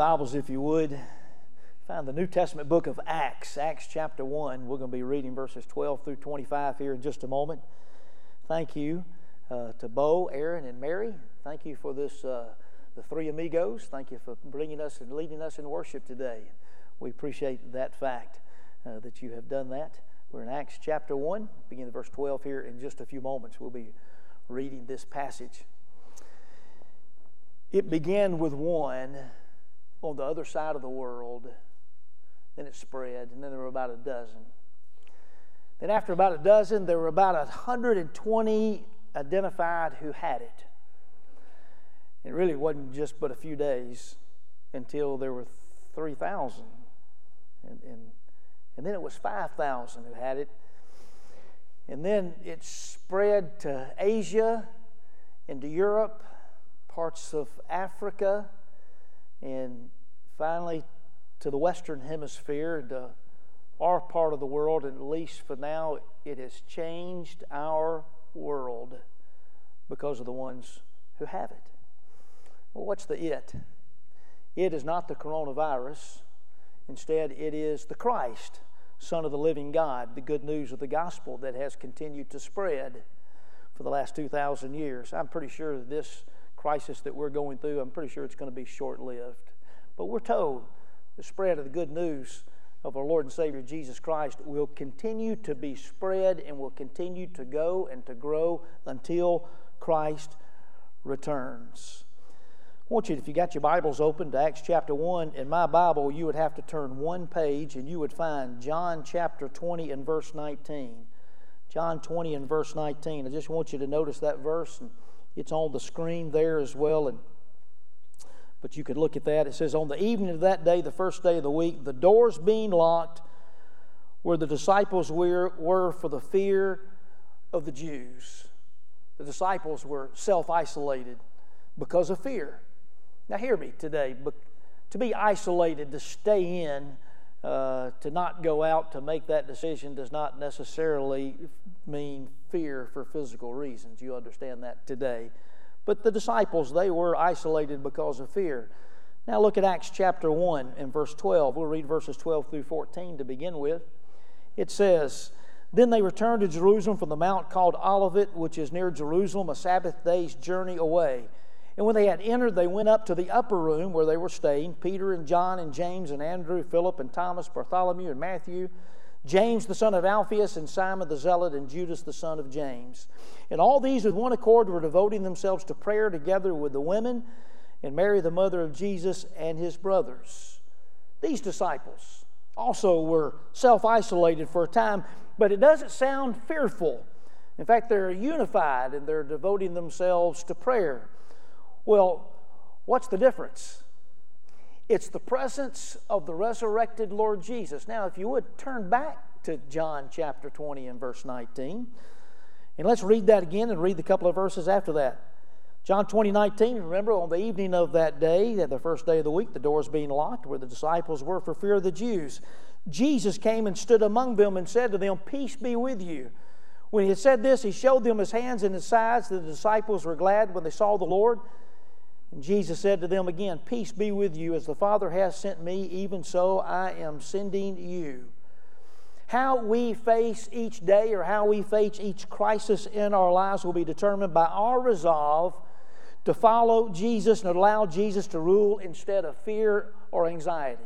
Bibles, if you would, find the New Testament book of Acts, Acts chapter 1. We're going to be reading verses 12 through 25 here in just a moment. Thank you uh, to Bo, Aaron, and Mary. Thank you for this, uh, the three amigos. Thank you for bringing us and leading us in worship today. We appreciate that fact uh, that you have done that. We're in Acts chapter 1, beginning verse 12 here in just a few moments. We'll be reading this passage. It began with one on the other side of the world. Then it spread, and then there were about a dozen. Then, after about a dozen, there were about 120 identified who had it. It really wasn't just but a few days until there were 3,000. And, and, and then it was 5,000 who had it. And then it spread to Asia, into Europe, parts of Africa, and finally to the Western Hemisphere, to our part of the world, at least for now, it has changed our world because of the ones who have it. Well, what's the it? It is not the coronavirus. Instead, it is the Christ, Son of the living God, the good news of the gospel that has continued to spread for the last 2,000 years. I'm pretty sure this crisis that we're going through, I'm pretty sure it's going to be short lived. But we're told the spread of the good news of our Lord and Savior Jesus Christ will continue to be spread and will continue to go and to grow until Christ returns. I want you, if you got your Bibles open to Acts chapter 1, in my Bible, you would have to turn one page and you would find John chapter 20 and verse 19. John 20 and verse 19. I just want you to notice that verse and it's on the screen there as well. And, but you could look at that. It says, On the evening of that day, the first day of the week, the doors being locked where the disciples were, were for the fear of the Jews. The disciples were self isolated because of fear. Now, hear me today. To be isolated, to stay in, uh, to not go out to make that decision does not necessarily mean fear for physical reasons. You understand that today. But the disciples, they were isolated because of fear. Now look at Acts chapter 1 and verse 12. We'll read verses 12 through 14 to begin with. It says, Then they returned to Jerusalem from the mount called Olivet, which is near Jerusalem, a Sabbath day's journey away. And when they had entered, they went up to the upper room where they were staying Peter and John and James and Andrew, Philip and Thomas, Bartholomew and Matthew, James the son of Alphaeus, and Simon the Zealot, and Judas the son of James. And all these with one accord were devoting themselves to prayer together with the women and Mary, the mother of Jesus, and his brothers. These disciples also were self isolated for a time, but it doesn't sound fearful. In fact, they're unified and they're devoting themselves to prayer. Well, what's the difference? It's the presence of the resurrected Lord Jesus. Now, if you would turn back to John chapter 20 and verse 19, and let's read that again and read the couple of verses after that. John 20, 19, remember on the evening of that day, the first day of the week, the doors being locked where the disciples were for fear of the Jews. Jesus came and stood among them and said to them, Peace be with you. When he had said this, he showed them his hands and his sides. The disciples were glad when they saw the Lord. And Jesus said to them again, Peace be with you. As the Father has sent me, even so I am sending you. How we face each day or how we face each crisis in our lives will be determined by our resolve to follow Jesus and allow Jesus to rule instead of fear or anxiety.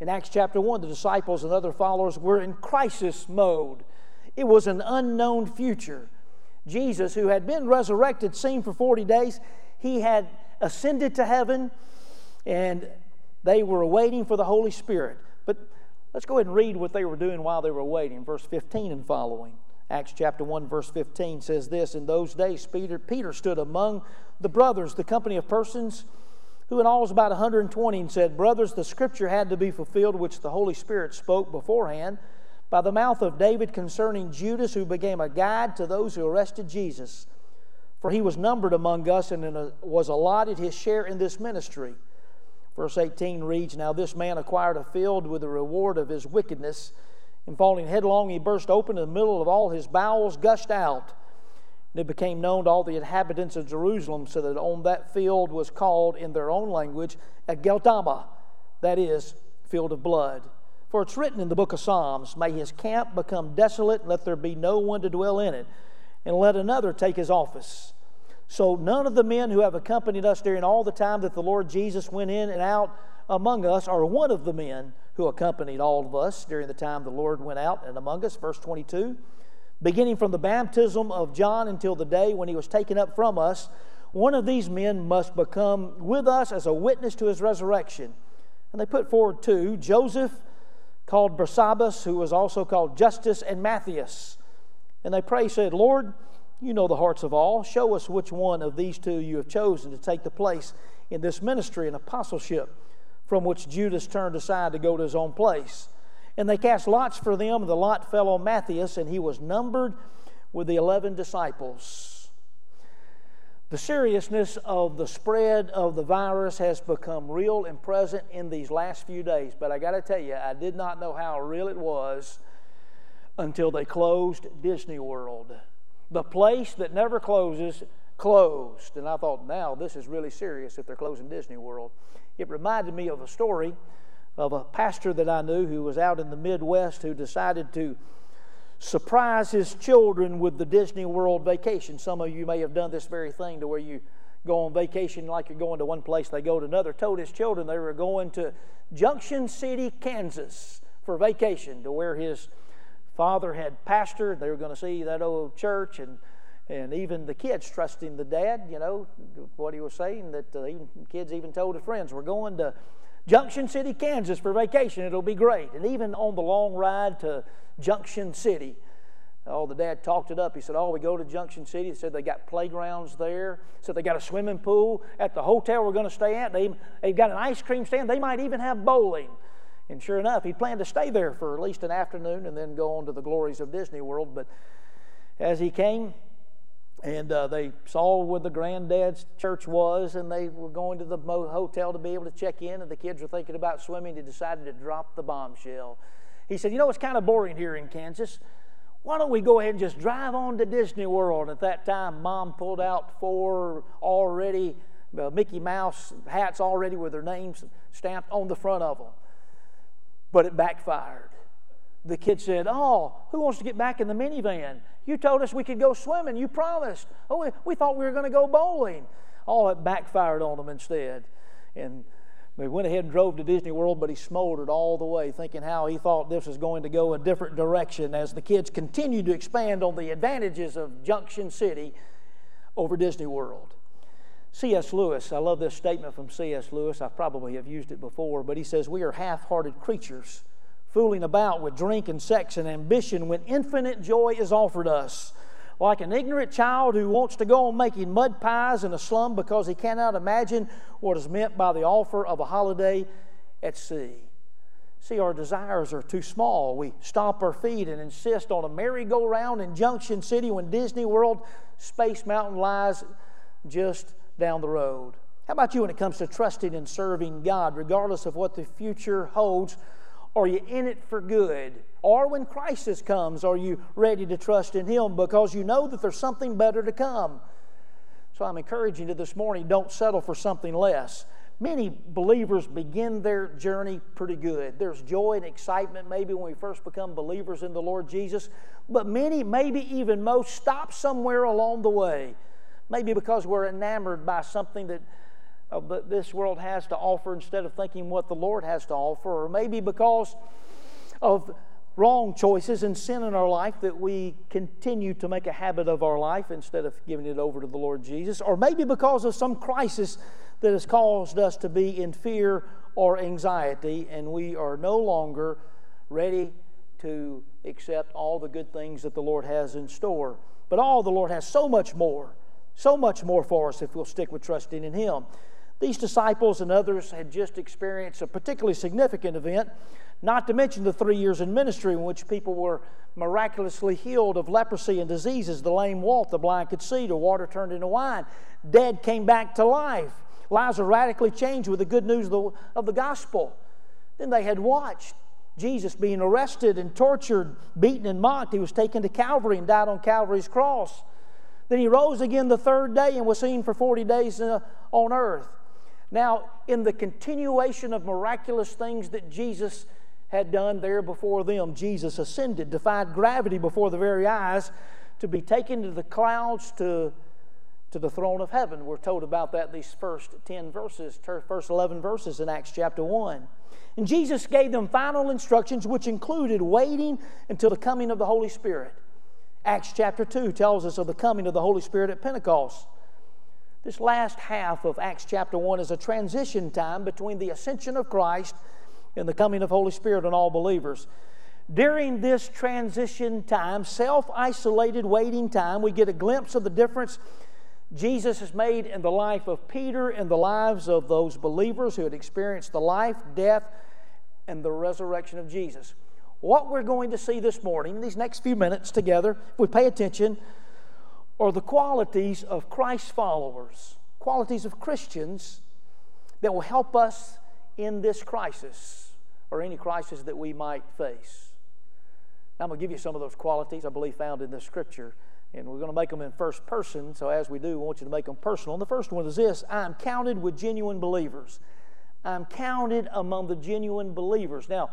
In Acts chapter 1, the disciples and other followers were in crisis mode. It was an unknown future. Jesus, who had been resurrected, seen for 40 days, he had ascended to heaven, and they were waiting for the Holy Spirit. But let's go ahead and read what they were doing while they were waiting. Verse 15 and following. Acts chapter 1, verse 15 says this In those days, Peter, Peter stood among the brothers, the company of persons who in all was about 120, and said, Brothers, the scripture had to be fulfilled, which the Holy Spirit spoke beforehand by the mouth of David concerning Judas, who became a guide to those who arrested Jesus for he was numbered among us and was allotted his share in this ministry. Verse 18 reads Now this man acquired a field with the reward of his wickedness, and falling headlong, he burst open in the middle of all his bowels, gushed out. And it became known to all the inhabitants of Jerusalem, so that on that field was called in their own language Akeldama, that is, field of blood. For it's written in the book of Psalms, May his camp become desolate, and let there be no one to dwell in it, and let another take his office. So none of the men who have accompanied us during all the time that the Lord Jesus went in and out among us are one of the men who accompanied all of us during the time the Lord went out and among us. Verse 22 beginning from the baptism of John until the day when he was taken up from us, one of these men must become with us as a witness to his resurrection. And they put forward two Joseph, called Barsabas, who was also called Justus, and Matthias. And they pray, said, Lord, you know the hearts of all. Show us which one of these two you have chosen to take the place in this ministry and apostleship from which Judas turned aside to go to his own place. And they cast lots for them, and the lot fell on Matthias, and he was numbered with the eleven disciples. The seriousness of the spread of the virus has become real and present in these last few days. But I got to tell you, I did not know how real it was until they closed Disney World. The place that never closes closed. And I thought, now this is really serious if they're closing Disney World. It reminded me of a story of a pastor that I knew who was out in the Midwest who decided to surprise his children with the Disney World vacation. Some of you may have done this very thing to where you go on vacation like you're going to one place, they go to another. Told his children they were going to Junction City, Kansas for vacation to where his father had pastored. They were going to see that old church and and even the kids trusting the dad, you know, what he was saying, that uh, even kids even told their friends, we're going to Junction City, Kansas for vacation. It'll be great. And even on the long ride to Junction City, oh, the dad talked it up. He said, Oh, we go to Junction City. He said they got playgrounds there. He Said they got a swimming pool at the hotel we're going to stay at. They, they've got an ice cream stand. They might even have bowling. And sure enough, he planned to stay there for at least an afternoon and then go on to the glories of Disney World. But as he came, and uh, they saw where the granddad's church was, and they were going to the hotel to be able to check in, and the kids were thinking about swimming. He decided to drop the bombshell. He said, You know, it's kind of boring here in Kansas. Why don't we go ahead and just drive on to Disney World? At that time, mom pulled out four already uh, Mickey Mouse hats already with their names stamped on the front of them. But it backfired. The kid said, Oh, who wants to get back in the minivan? You told us we could go swimming. You promised. Oh, we thought we were going to go bowling. All that backfired on them instead. And they went ahead and drove to Disney World, but he smoldered all the way, thinking how he thought this was going to go a different direction as the kids continued to expand on the advantages of Junction City over Disney World. C.S. Lewis, I love this statement from C.S. Lewis. I probably have used it before, but he says, We are half hearted creatures fooling about with drink and sex and ambition when infinite joy is offered us. Like an ignorant child who wants to go on making mud pies in a slum because he cannot imagine what is meant by the offer of a holiday at sea. See, our desires are too small. We stomp our feet and insist on a merry-go-round in Junction City when Disney World Space Mountain lies just down the road. How about you when it comes to trusting and serving God, regardless of what the future holds? Are you in it for good? Or when crisis comes, are you ready to trust in Him because you know that there's something better to come? So I'm encouraging you this morning don't settle for something less. Many believers begin their journey pretty good. There's joy and excitement maybe when we first become believers in the Lord Jesus, but many, maybe even most, stop somewhere along the way. Maybe because we're enamored by something that uh, what this world has to offer instead of thinking what the Lord has to offer, or maybe because of wrong choices and sin in our life that we continue to make a habit of our life instead of giving it over to the Lord Jesus, or maybe because of some crisis that has caused us to be in fear or anxiety and we are no longer ready to accept all the good things that the Lord has in store. But all the Lord has so much more, so much more for us if we'll stick with trusting in Him. These disciples and others had just experienced a particularly significant event, not to mention the three years in ministry in which people were miraculously healed of leprosy and diseases. The lame walked, the blind could see, the water turned into wine, dead came back to life. Lives were radically changed with the good news of the, of the gospel. Then they had watched Jesus being arrested and tortured, beaten and mocked. He was taken to Calvary and died on Calvary's cross. Then he rose again the third day and was seen for 40 days uh, on earth. Now, in the continuation of miraculous things that Jesus had done there before them, Jesus ascended, defied gravity before the very eyes, to be taken to the clouds to, to the throne of heaven. We're told about that these first 10 verses, first 11 verses in Acts chapter 1. And Jesus gave them final instructions, which included waiting until the coming of the Holy Spirit. Acts chapter 2 tells us of the coming of the Holy Spirit at Pentecost. This last half of Acts chapter 1 is a transition time between the ascension of Christ and the coming of Holy Spirit on all believers. During this transition time, self isolated waiting time, we get a glimpse of the difference Jesus has made in the life of Peter and the lives of those believers who had experienced the life, death, and the resurrection of Jesus. What we're going to see this morning, these next few minutes together, if we pay attention, are the qualities of Christ's followers, qualities of Christians that will help us in this crisis or any crisis that we might face. Now, I'm going to give you some of those qualities I believe found in the scripture and we're going to make them in first person. So, as we do, I want you to make them personal. And the first one is this I'm counted with genuine believers. I'm counted among the genuine believers. Now,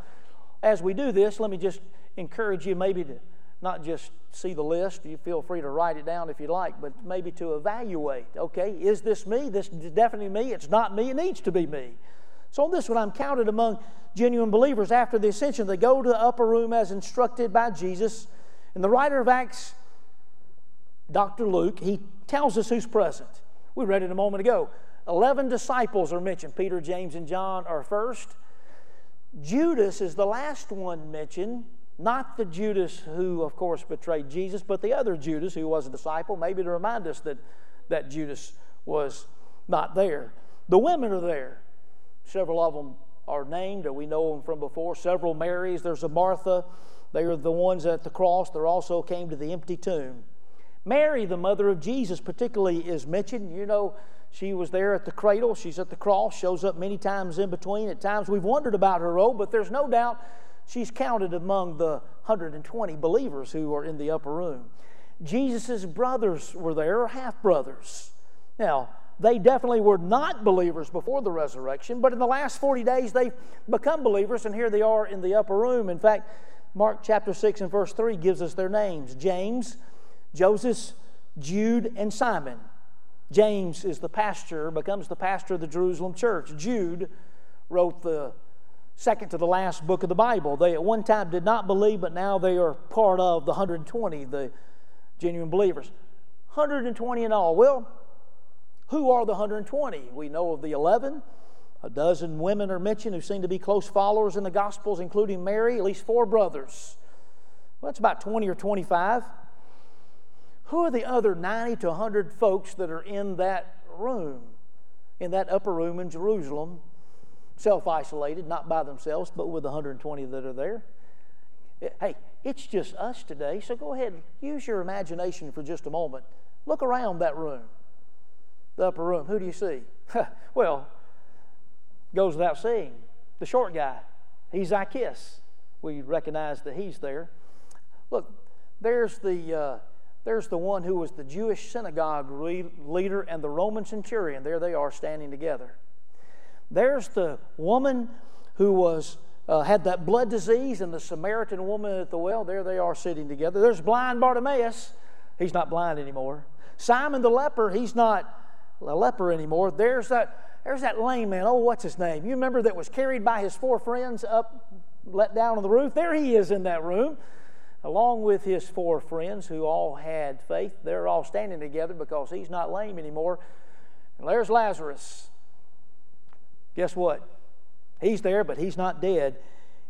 as we do this, let me just encourage you maybe to not just see the list. You feel free to write it down if you like, but maybe to evaluate. Okay, is this me? This is definitely me. It's not me. It needs to be me. So on this one, I'm counted among genuine believers. After the ascension, they go to the upper room as instructed by Jesus. And the writer of Acts Dr. Luke, he tells us who's present. We read it a moment ago. Eleven disciples are mentioned. Peter, James, and John are first. Judas is the last one mentioned, not the Judas who, of course, betrayed Jesus, but the other Judas who was a disciple, maybe to remind us that, that Judas was not there. The women are there. Several of them are named, or we know them from before. Several Marys. There's a Martha. They are the ones at the cross. They also came to the empty tomb. Mary, the mother of Jesus, particularly is mentioned. You know, she was there at the cradle, she's at the cross, shows up many times in between. At times we've wondered about her role, but there's no doubt she's counted among the 120 believers who are in the upper room. Jesus' brothers were there, half brothers. Now, they definitely were not believers before the resurrection, but in the last 40 days they've become believers, and here they are in the upper room. In fact, Mark chapter 6 and verse 3 gives us their names James, Joseph, Jude, and Simon. James is the pastor, becomes the pastor of the Jerusalem church. Jude wrote the second to the last book of the Bible. They at one time did not believe, but now they are part of the 120, the genuine believers. 120 in all. Well, who are the 120? We know of the 11. A dozen women are mentioned who seem to be close followers in the Gospels, including Mary, at least four brothers. Well, that's about 20 or 25. Who are the other 90 to 100 folks that are in that room, in that upper room in Jerusalem, self isolated, not by themselves, but with 120 that are there? Hey, it's just us today, so go ahead, use your imagination for just a moment. Look around that room, the upper room. Who do you see? well, goes without saying, the short guy. He's Zacchaeus. We recognize that he's there. Look, there's the uh, there's the one who was the Jewish synagogue leader and the Roman centurion. There they are standing together. There's the woman who was uh, had that blood disease and the Samaritan woman at the well. There they are sitting together. There's blind Bartimaeus. He's not blind anymore. Simon the leper. He's not a leper anymore. There's that. There's that lame man. Oh, what's his name? You remember that was carried by his four friends up, let down on the roof. There he is in that room along with his four friends who all had faith. They're all standing together because he's not lame anymore. And there's Lazarus. Guess what? He's there, but he's not dead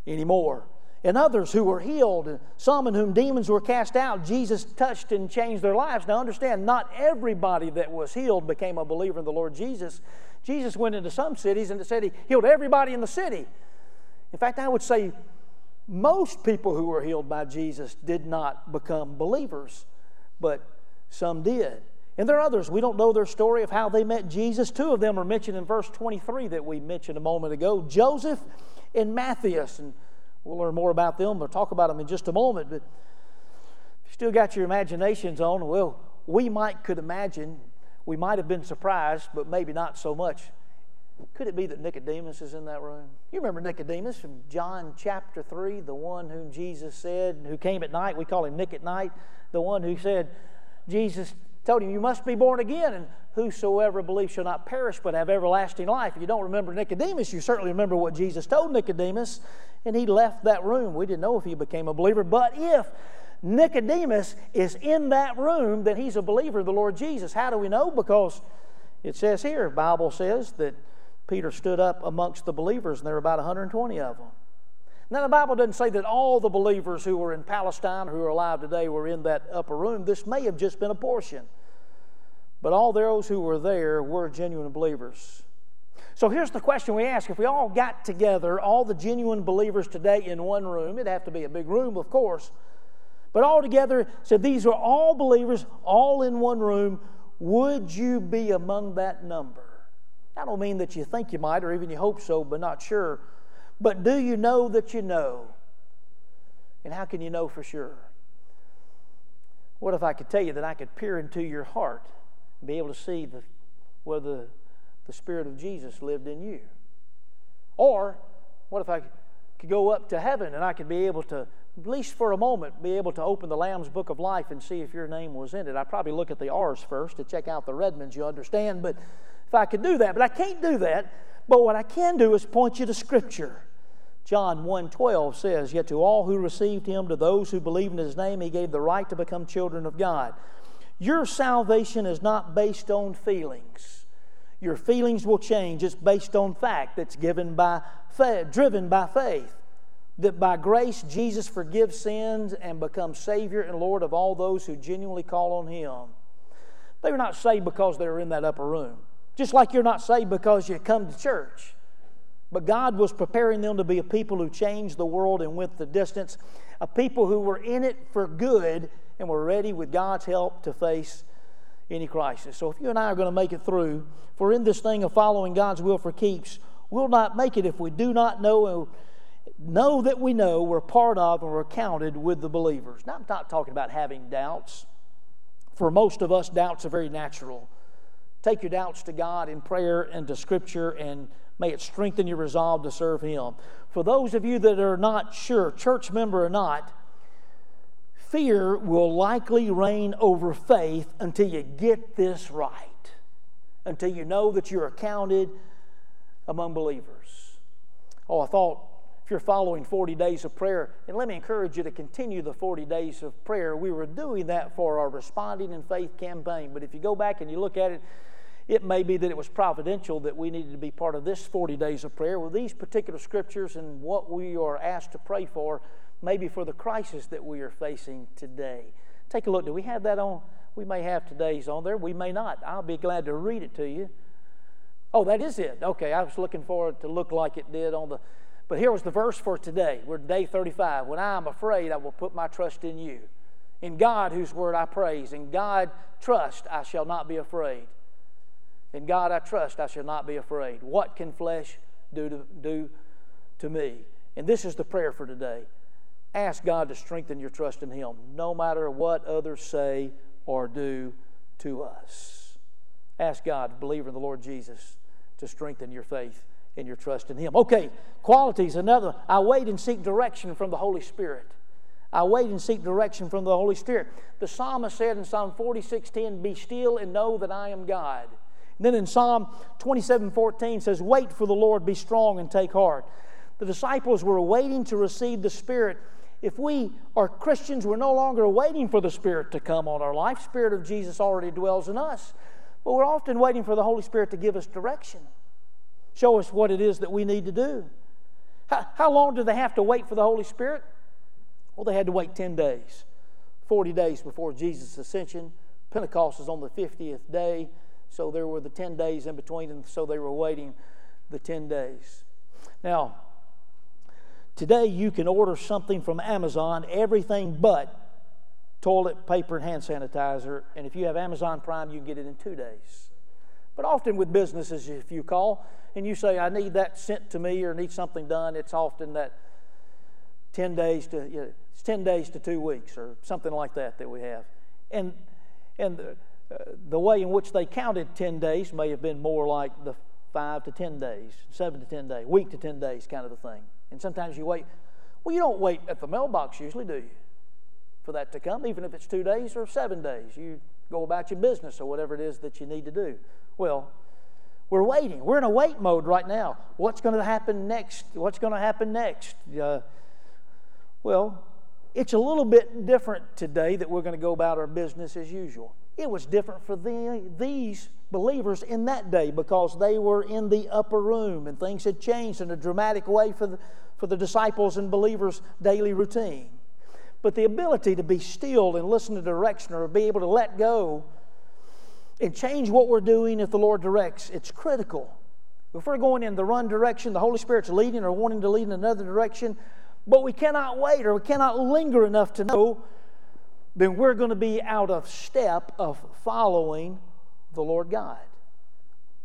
anymore. And others who were healed, and some in whom demons were cast out, Jesus touched and changed their lives. Now, understand, not everybody that was healed became a believer in the Lord Jesus. Jesus went into some cities and said he healed everybody in the city. In fact, I would say most people who were healed by Jesus did not become believers, but some did. And there are others. We don't know their story of how they met Jesus. Two of them are mentioned in verse 23 that we mentioned a moment ago Joseph and Matthias. And we'll learn more about them or talk about them in just a moment. But if you still got your imaginations on, well, we might could imagine, we might have been surprised, but maybe not so much. Could it be that Nicodemus is in that room? You remember Nicodemus from John chapter 3, the one whom Jesus said, who came at night, we call him Nick at night, the one who said, Jesus told him, You must be born again, and whosoever believes shall not perish but have everlasting life. If you don't remember Nicodemus, you certainly remember what Jesus told Nicodemus, and he left that room. We didn't know if he became a believer, but if Nicodemus is in that room, then he's a believer of the Lord Jesus. How do we know? Because it says here, Bible says that Peter stood up amongst the believers, and there were about 120 of them. Now, the Bible doesn't say that all the believers who were in Palestine, who are alive today, were in that upper room. This may have just been a portion. But all those who were there were genuine believers. So here's the question we ask. If we all got together, all the genuine believers today in one room, it'd have to be a big room, of course, but all together, said these are all believers, all in one room, would you be among that number? I don't mean that you think you might or even you hope so, but not sure. But do you know that you know? And how can you know for sure? What if I could tell you that I could peer into your heart and be able to see the, whether the Spirit of Jesus lived in you? Or what if I could go up to heaven and I could be able to, at least for a moment, be able to open the Lamb's Book of Life and see if your name was in it? I'd probably look at the R's first to check out the Redmonds, you understand, but if I could do that, but I can't do that. But what I can do is point you to Scripture. John 1:12 says, "Yet to all who received him, to those who believed in his name, he gave the right to become children of God." Your salvation is not based on feelings. Your feelings will change. It's based on fact that's given by driven by faith. That by grace Jesus forgives sins and becomes Savior and Lord of all those who genuinely call on Him. They were not saved because they were in that upper room. Just like you're not saved because you come to church. But God was preparing them to be a people who changed the world and went the distance, a people who were in it for good and were ready with God's help to face any crisis. So if you and I are going to make it through, if we're in this thing of following God's will for keeps, we'll not make it if we do not know know that we know we're part of and we're counted with the believers. Now I'm not talking about having doubts. For most of us, doubts are very natural. Take your doubts to God in prayer and to Scripture and May it strengthen your resolve to serve Him. For those of you that are not sure, church member or not, fear will likely reign over faith until you get this right, until you know that you're accounted among believers. Oh, I thought if you're following 40 days of prayer, and let me encourage you to continue the 40 days of prayer. We were doing that for our Responding in Faith campaign, but if you go back and you look at it, it may be that it was providential that we needed to be part of this 40 days of prayer with these particular scriptures and what we are asked to pray for, maybe for the crisis that we are facing today. Take a look. Do we have that on? We may have today's on there. We may not. I'll be glad to read it to you. Oh, that is it. Okay, I was looking for it to look like it did on the. But here was the verse for today. We're day 35. When I am afraid, I will put my trust in you. In God, whose word I praise. In God, trust, I shall not be afraid. In God I trust, I shall not be afraid. What can flesh do to, do to me? And this is the prayer for today. Ask God to strengthen your trust in Him, no matter what others say or do to us. Ask God, believer in the Lord Jesus, to strengthen your faith and your trust in Him. Okay, qualities, another. I wait and seek direction from the Holy Spirit. I wait and seek direction from the Holy Spirit. The psalmist said in Psalm 46:10, Be still and know that I am God. Then in Psalm 27 14 says, Wait for the Lord, be strong and take heart. The disciples were waiting to receive the Spirit. If we are Christians, we're no longer waiting for the Spirit to come on our life. Spirit of Jesus already dwells in us. But we're often waiting for the Holy Spirit to give us direction, show us what it is that we need to do. How, how long do they have to wait for the Holy Spirit? Well, they had to wait 10 days, 40 days before Jesus' ascension. Pentecost is on the 50th day. So there were the 10 days in between, and so they were waiting the 10 days. Now, today you can order something from Amazon, everything but toilet paper and hand sanitizer, and if you have Amazon Prime, you can get it in two days. But often with businesses, if you call and you say, I need that sent to me or need something done, it's often that 10 days to, you know, it's 10 days to two weeks or something like that that we have. And, and the, uh, the way in which they counted 10 days may have been more like the five to 10 days, seven to 10 days, week to 10 days kind of a thing. And sometimes you wait. Well, you don't wait at the mailbox usually, do you? For that to come, even if it's two days or seven days. You go about your business or whatever it is that you need to do. Well, we're waiting. We're in a wait mode right now. What's going to happen next? What's going to happen next? Uh, well, it's a little bit different today that we're going to go about our business as usual. It was different for the, these believers in that day because they were in the upper room and things had changed in a dramatic way for the, for the disciples and believers' daily routine. But the ability to be still and listen to direction or be able to let go and change what we're doing if the Lord directs, it's critical. If we're going in the run direction, the Holy Spirit's leading or wanting to lead in another direction, but we cannot wait or we cannot linger enough to know, then we're going to be out of step of following the Lord God.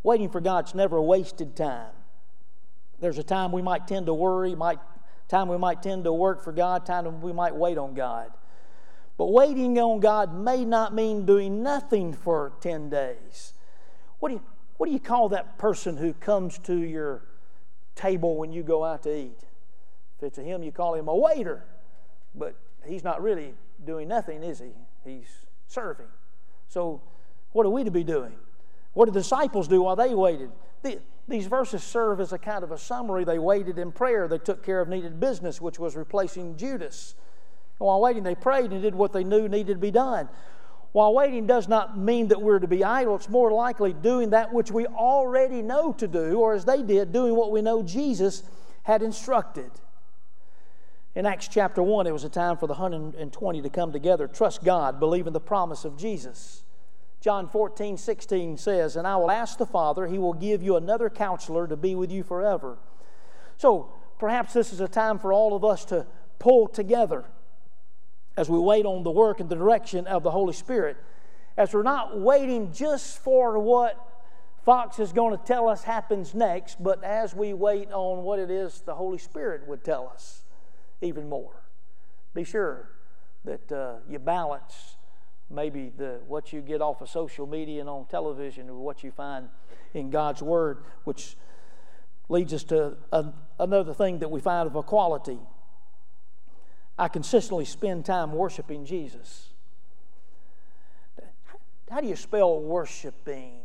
Waiting for God's never wasted time. There's a time we might tend to worry, might time we might tend to work for God, time we might wait on God. But waiting on God may not mean doing nothing for 10 days. What do you, what do you call that person who comes to your table when you go out to eat? If it's a him, you call him a waiter. But he's not really doing nothing, is he? He's serving. So, what are we to be doing? What did the disciples do while they waited? The, these verses serve as a kind of a summary. They waited in prayer. They took care of needed business, which was replacing Judas. While waiting, they prayed and did what they knew needed to be done. While waiting does not mean that we're to be idle, it's more likely doing that which we already know to do, or as they did, doing what we know Jesus had instructed. In Acts chapter 1, it was a time for the 120 to come together, trust God, believe in the promise of Jesus. John 14, 16 says, And I will ask the Father, He will give you another counselor to be with you forever. So perhaps this is a time for all of us to pull together as we wait on the work and the direction of the Holy Spirit. As we're not waiting just for what Fox is going to tell us happens next, but as we wait on what it is the Holy Spirit would tell us even more. Be sure that uh, you balance maybe the what you get off of social media and on television or what you find in God's Word, which leads us to a, another thing that we find of equality. I consistently spend time worshiping Jesus. How do you spell worshiping?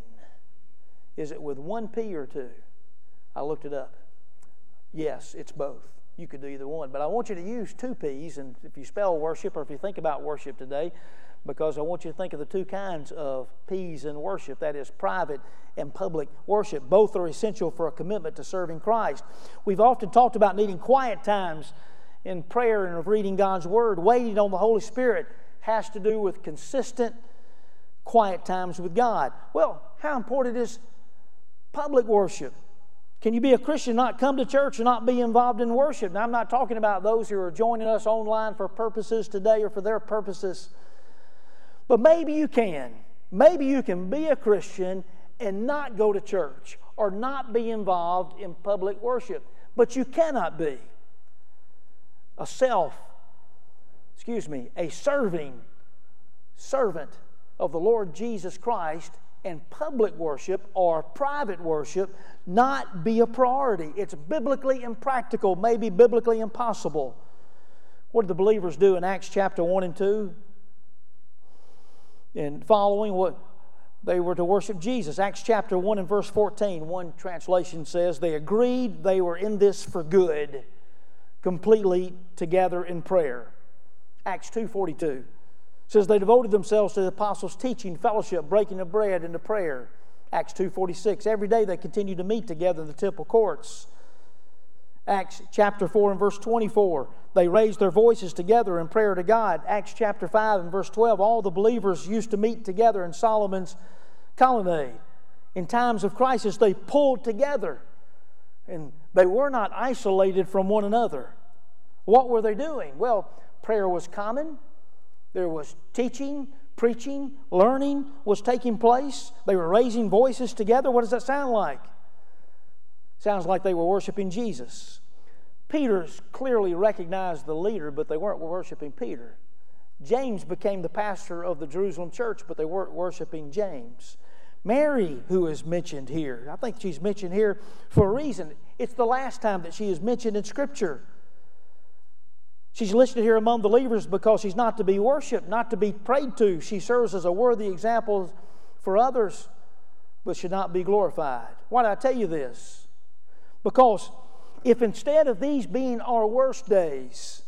Is it with one P or two? I looked it up. Yes, it's both. You could do either one. But I want you to use two P's, and if you spell worship or if you think about worship today, because I want you to think of the two kinds of P's in worship that is, private and public worship. Both are essential for a commitment to serving Christ. We've often talked about needing quiet times in prayer and of reading God's Word. Waiting on the Holy Spirit has to do with consistent, quiet times with God. Well, how important is public worship? Can you be a Christian, not come to church, and not be involved in worship? Now, I'm not talking about those who are joining us online for purposes today or for their purposes but maybe you can. Maybe you can be a Christian and not go to church or not be involved in public worship. But you cannot be a self, excuse me, a serving servant of the Lord Jesus Christ and public worship or private worship not be a priority. It's biblically impractical, maybe biblically impossible. What did the believers do in Acts chapter 1 and 2? and following what they were to worship Jesus. Acts chapter 1 and verse 14, one translation says, They agreed they were in this for good, completely together in prayer. Acts 2.42 says they devoted themselves to the apostles' teaching, fellowship, breaking of bread, and to prayer. Acts 2.46, every day they continued to meet together in the temple courts. Acts chapter 4 and verse 24, they raised their voices together in prayer to God. Acts chapter 5 and verse 12, all the believers used to meet together in Solomon's colonnade. In times of crisis, they pulled together and they were not isolated from one another. What were they doing? Well, prayer was common, there was teaching, preaching, learning was taking place. They were raising voices together. What does that sound like? Sounds like they were worshiping Jesus. Peter's clearly recognized the leader, but they weren't worshiping Peter. James became the pastor of the Jerusalem church, but they weren't worshiping James. Mary, who is mentioned here. I think she's mentioned here for a reason. It's the last time that she is mentioned in Scripture. She's listed here among the believers because she's not to be worshiped, not to be prayed to. She serves as a worthy example for others, but should not be glorified. Why did I tell you this? Because if instead of these being our worst days,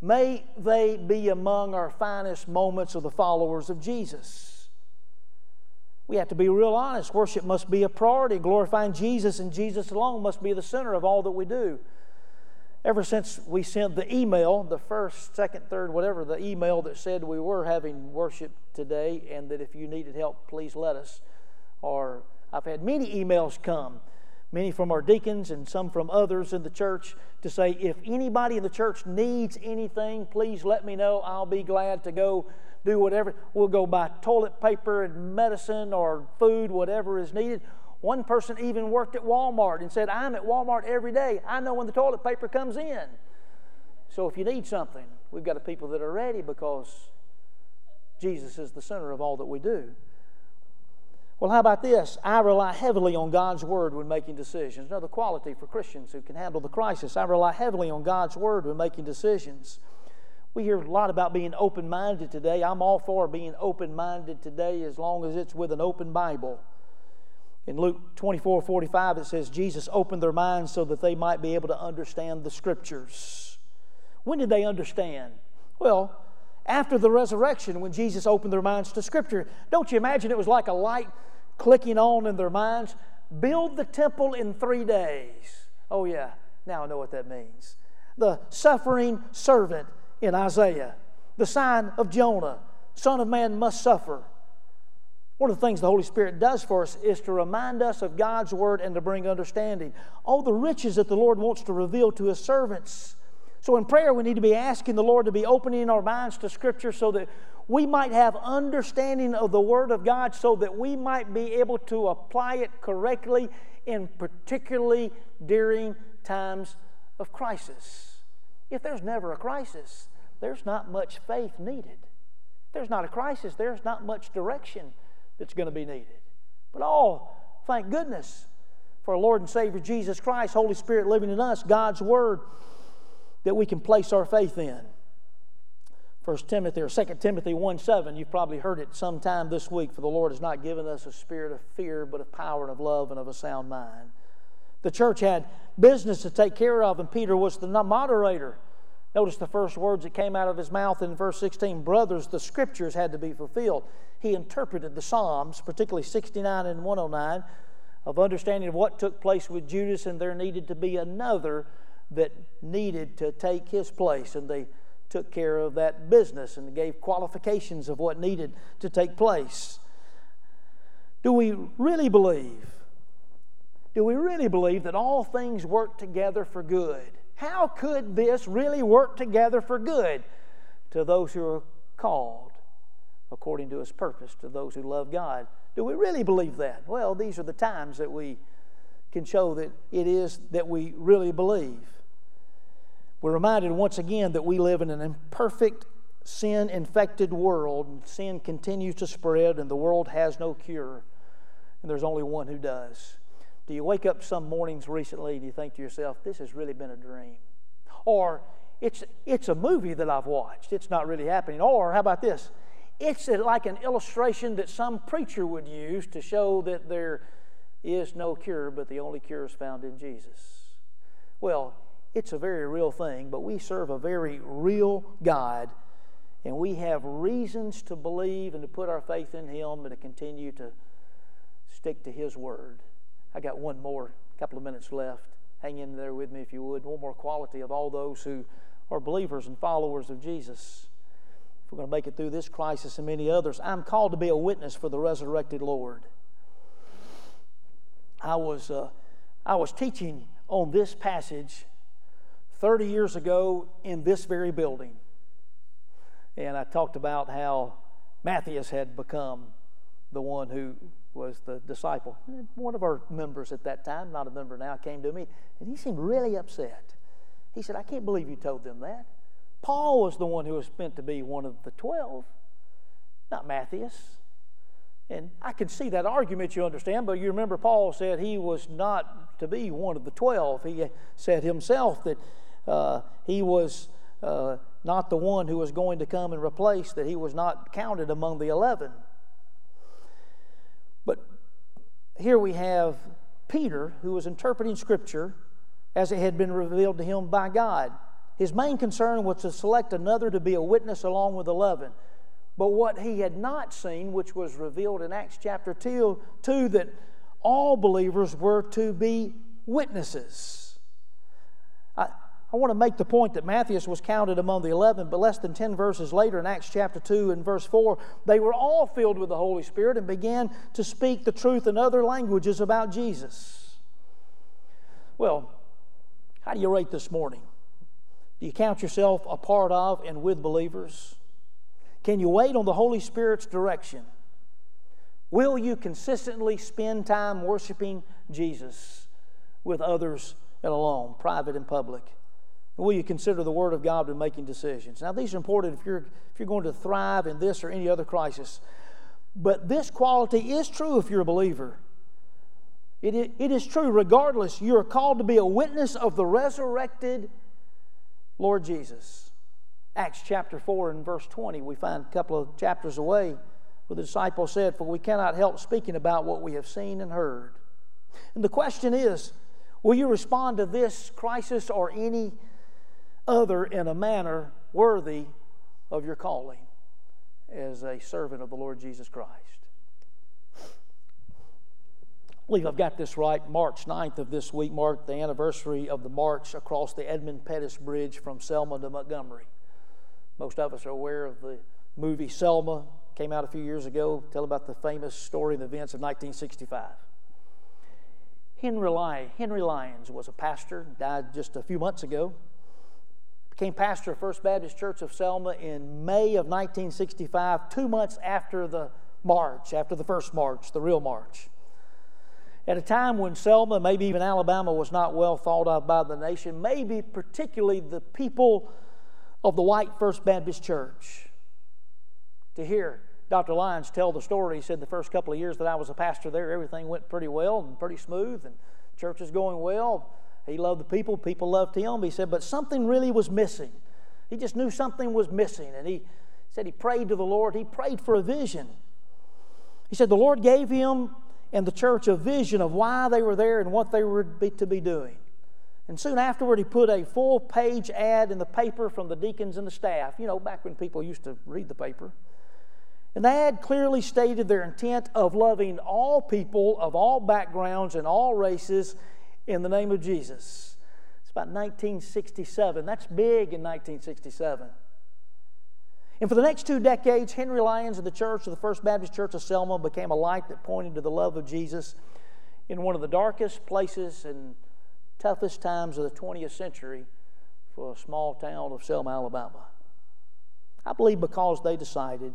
may they be among our finest moments of the followers of Jesus. We have to be real honest. Worship must be a priority. Glorifying Jesus and Jesus alone must be the center of all that we do. Ever since we sent the email, the first, second, third, whatever, the email that said we were having worship today and that if you needed help, please let us. Or I've had many emails come many from our deacons and some from others in the church to say, if anybody in the church needs anything, please let me know. I'll be glad to go do whatever. We'll go buy toilet paper and medicine or food, whatever is needed. One person even worked at Walmart and said, I'm at Walmart every day. I know when the toilet paper comes in. So if you need something, we've got a people that are ready because Jesus is the center of all that we do. Well, how about this? I rely heavily on God's Word when making decisions. Another quality for Christians who can handle the crisis. I rely heavily on God's Word when making decisions. We hear a lot about being open minded today. I'm all for being open minded today as long as it's with an open Bible. In Luke 24 45, it says, Jesus opened their minds so that they might be able to understand the Scriptures. When did they understand? Well, after the resurrection, when Jesus opened their minds to Scripture. Don't you imagine it was like a light clicking on in their minds. Build the temple in three days. Oh, yeah, now I know what that means. The suffering servant in Isaiah, the sign of Jonah, Son of Man must suffer. One of the things the Holy Spirit does for us is to remind us of God's Word and to bring understanding. All the riches that the Lord wants to reveal to His servants. So in prayer, we need to be asking the Lord to be opening our minds to Scripture so that we might have understanding of the Word of God so that we might be able to apply it correctly in particularly during times of crisis. If there's never a crisis, there's not much faith needed. If there's not a crisis, there's not much direction that's going to be needed. But oh, thank goodness for our Lord and Savior Jesus Christ, Holy Spirit living in us, God's Word that we can place our faith in. 1 Timothy or 2 Timothy 1 7, you've probably heard it sometime this week, for the Lord has not given us a spirit of fear, but of power and of love and of a sound mind. The church had business to take care of, and Peter was the moderator. Notice the first words that came out of his mouth in verse 16 Brothers, the scriptures had to be fulfilled. He interpreted the Psalms, particularly 69 and 109, of understanding of what took place with Judas, and there needed to be another that needed to take his place. And they took care of that business and gave qualifications of what needed to take place. Do we really believe? Do we really believe that all things work together for good? How could this really work together for good to those who are called according to his purpose, to those who love God? Do we really believe that? Well, these are the times that we can show that it is that we really believe. We're reminded once again that we live in an imperfect, sin infected world, and sin continues to spread, and the world has no cure, and there's only one who does. Do you wake up some mornings recently and you think to yourself, this has really been a dream? Or it's, it's a movie that I've watched, it's not really happening. Or how about this? It's like an illustration that some preacher would use to show that there is no cure, but the only cure is found in Jesus. Well, it's a very real thing, but we serve a very real God, and we have reasons to believe and to put our faith in Him and to continue to stick to His Word. I got one more, couple of minutes left. Hang in there with me if you would. One more quality of all those who are believers and followers of Jesus. If we're going to make it through this crisis and many others, I'm called to be a witness for the resurrected Lord. I was, uh, I was teaching on this passage 30 years ago in this very building. And I talked about how Matthias had become the one who was the disciple. One of our members at that time, not a member now, came to me and he seemed really upset. He said, I can't believe you told them that. Paul was the one who was meant to be one of the twelve, not Matthias. And I can see that argument, you understand, but you remember Paul said he was not to be one of the twelve. He said himself that uh, he was uh, not the one who was going to come and replace, that he was not counted among the eleven. But here we have Peter, who was interpreting Scripture as it had been revealed to him by God. His main concern was to select another to be a witness along with 11. But what he had not seen, which was revealed in Acts chapter 2, 2 that all believers were to be witnesses. I, want to make the point that Matthias was counted among the 11, but less than 10 verses later in Acts chapter 2 and verse 4, they were all filled with the Holy Spirit and began to speak the truth in other languages about Jesus. Well, how do you rate this morning? Do you count yourself a part of and with believers? Can you wait on the Holy Spirit's direction? Will you consistently spend time worshiping Jesus with others and alone, private and public? Will you consider the Word of God when making decisions? Now, these are important if you're, if you're going to thrive in this or any other crisis. But this quality is true if you're a believer. It, it is true regardless. You are called to be a witness of the resurrected Lord Jesus. Acts chapter 4 and verse 20, we find a couple of chapters away where the disciple said, For we cannot help speaking about what we have seen and heard. And the question is, will you respond to this crisis or any other in a manner worthy of your calling as a servant of the Lord Jesus Christ? I believe I've got this right. March 9th of this week marked the anniversary of the march across the Edmund Pettus Bridge from Selma to Montgomery. Most of us are aware of the movie Selma, came out a few years ago, tell about the famous story and events of 1965. Henry, Henry Lyons was a pastor, died just a few months ago. Became pastor of First Baptist Church of Selma in May of 1965, two months after the march, after the first march, the real march. At a time when Selma, maybe even Alabama, was not well thought of by the nation, maybe particularly the people of the white First Baptist Church. To hear Dr. Lyons tell the story, he said the first couple of years that I was a pastor there, everything went pretty well and pretty smooth, and church is going well. He loved the people, people loved him. He said, but something really was missing. He just knew something was missing, and he said he prayed to the Lord. He prayed for a vision. He said the Lord gave him and the church a vision of why they were there and what they were to be doing. And soon afterward, he put a full page ad in the paper from the deacons and the staff, you know, back when people used to read the paper. And the ad clearly stated their intent of loving all people of all backgrounds and all races in the name of Jesus. It's about 1967. That's big in 1967. And for the next two decades, Henry Lyons and the church of the First Baptist Church of Selma became a light that pointed to the love of Jesus in one of the darkest places and toughest times of the 20th century for a small town of Selma, Alabama. I believe because they decided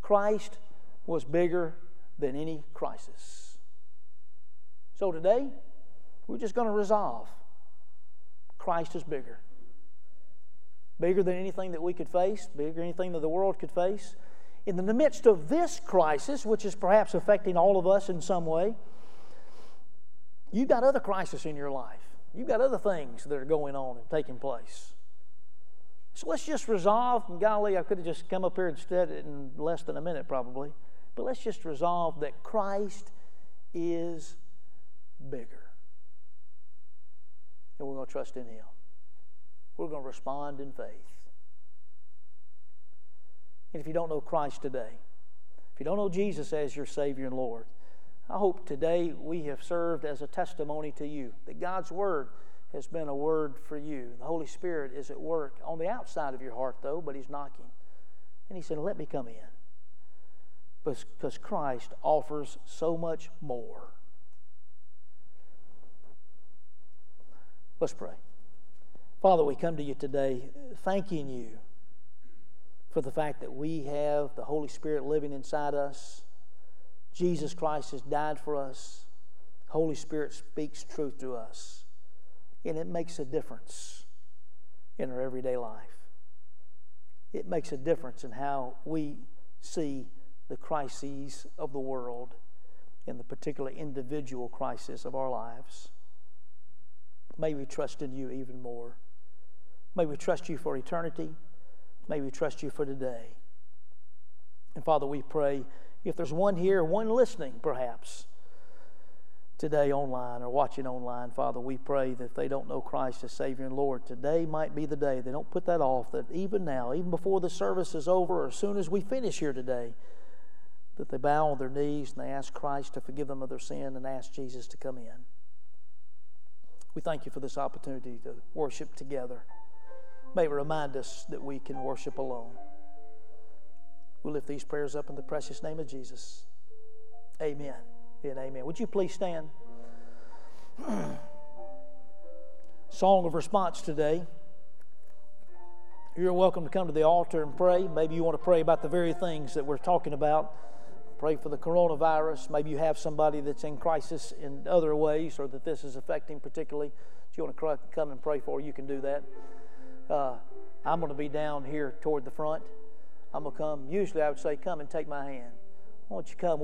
Christ was bigger than any crisis. So today, we're just going to resolve Christ is bigger bigger than anything that we could face, bigger than anything that the world could face. In the midst of this crisis, which is perhaps affecting all of us in some way, you've got other crises in your life. You've got other things that are going on and taking place. So let's just resolve, and golly, I could have just come up here and in less than a minute probably, but let's just resolve that Christ is bigger. And we're going to trust in Him. We're going to respond in faith. And if you don't know Christ today, if you don't know Jesus as your Savior and Lord, I hope today we have served as a testimony to you that God's Word has been a word for you. The Holy Spirit is at work on the outside of your heart, though, but He's knocking. And He said, Let me come in. Because Christ offers so much more. Let's pray. Father, we come to you today thanking you for the fact that we have the Holy Spirit living inside us. Jesus Christ has died for us. Holy Spirit speaks truth to us. And it makes a difference in our everyday life. It makes a difference in how we see the crises of the world and the particular individual crisis of our lives. May we trust in you even more. May we trust you for eternity. May we trust you for today. And Father, we pray if there's one here, one listening perhaps today online or watching online, Father, we pray that they don't know Christ as Savior and Lord, today might be the day. They don't put that off, that even now, even before the service is over, or as soon as we finish here today, that they bow on their knees and they ask Christ to forgive them of their sin and ask Jesus to come in. We thank you for this opportunity to worship together. May it remind us that we can worship alone. We lift these prayers up in the precious name of Jesus. Amen and amen. Would you please stand? Song of response today. You're welcome to come to the altar and pray. Maybe you want to pray about the very things that we're talking about. Pray for the coronavirus. Maybe you have somebody that's in crisis in other ways or that this is affecting particularly. If you want to come and pray for, you can do that. Uh, I'm going to be down here toward the front. I'm going to come. Usually I would say, Come and take my hand. Why don't you come?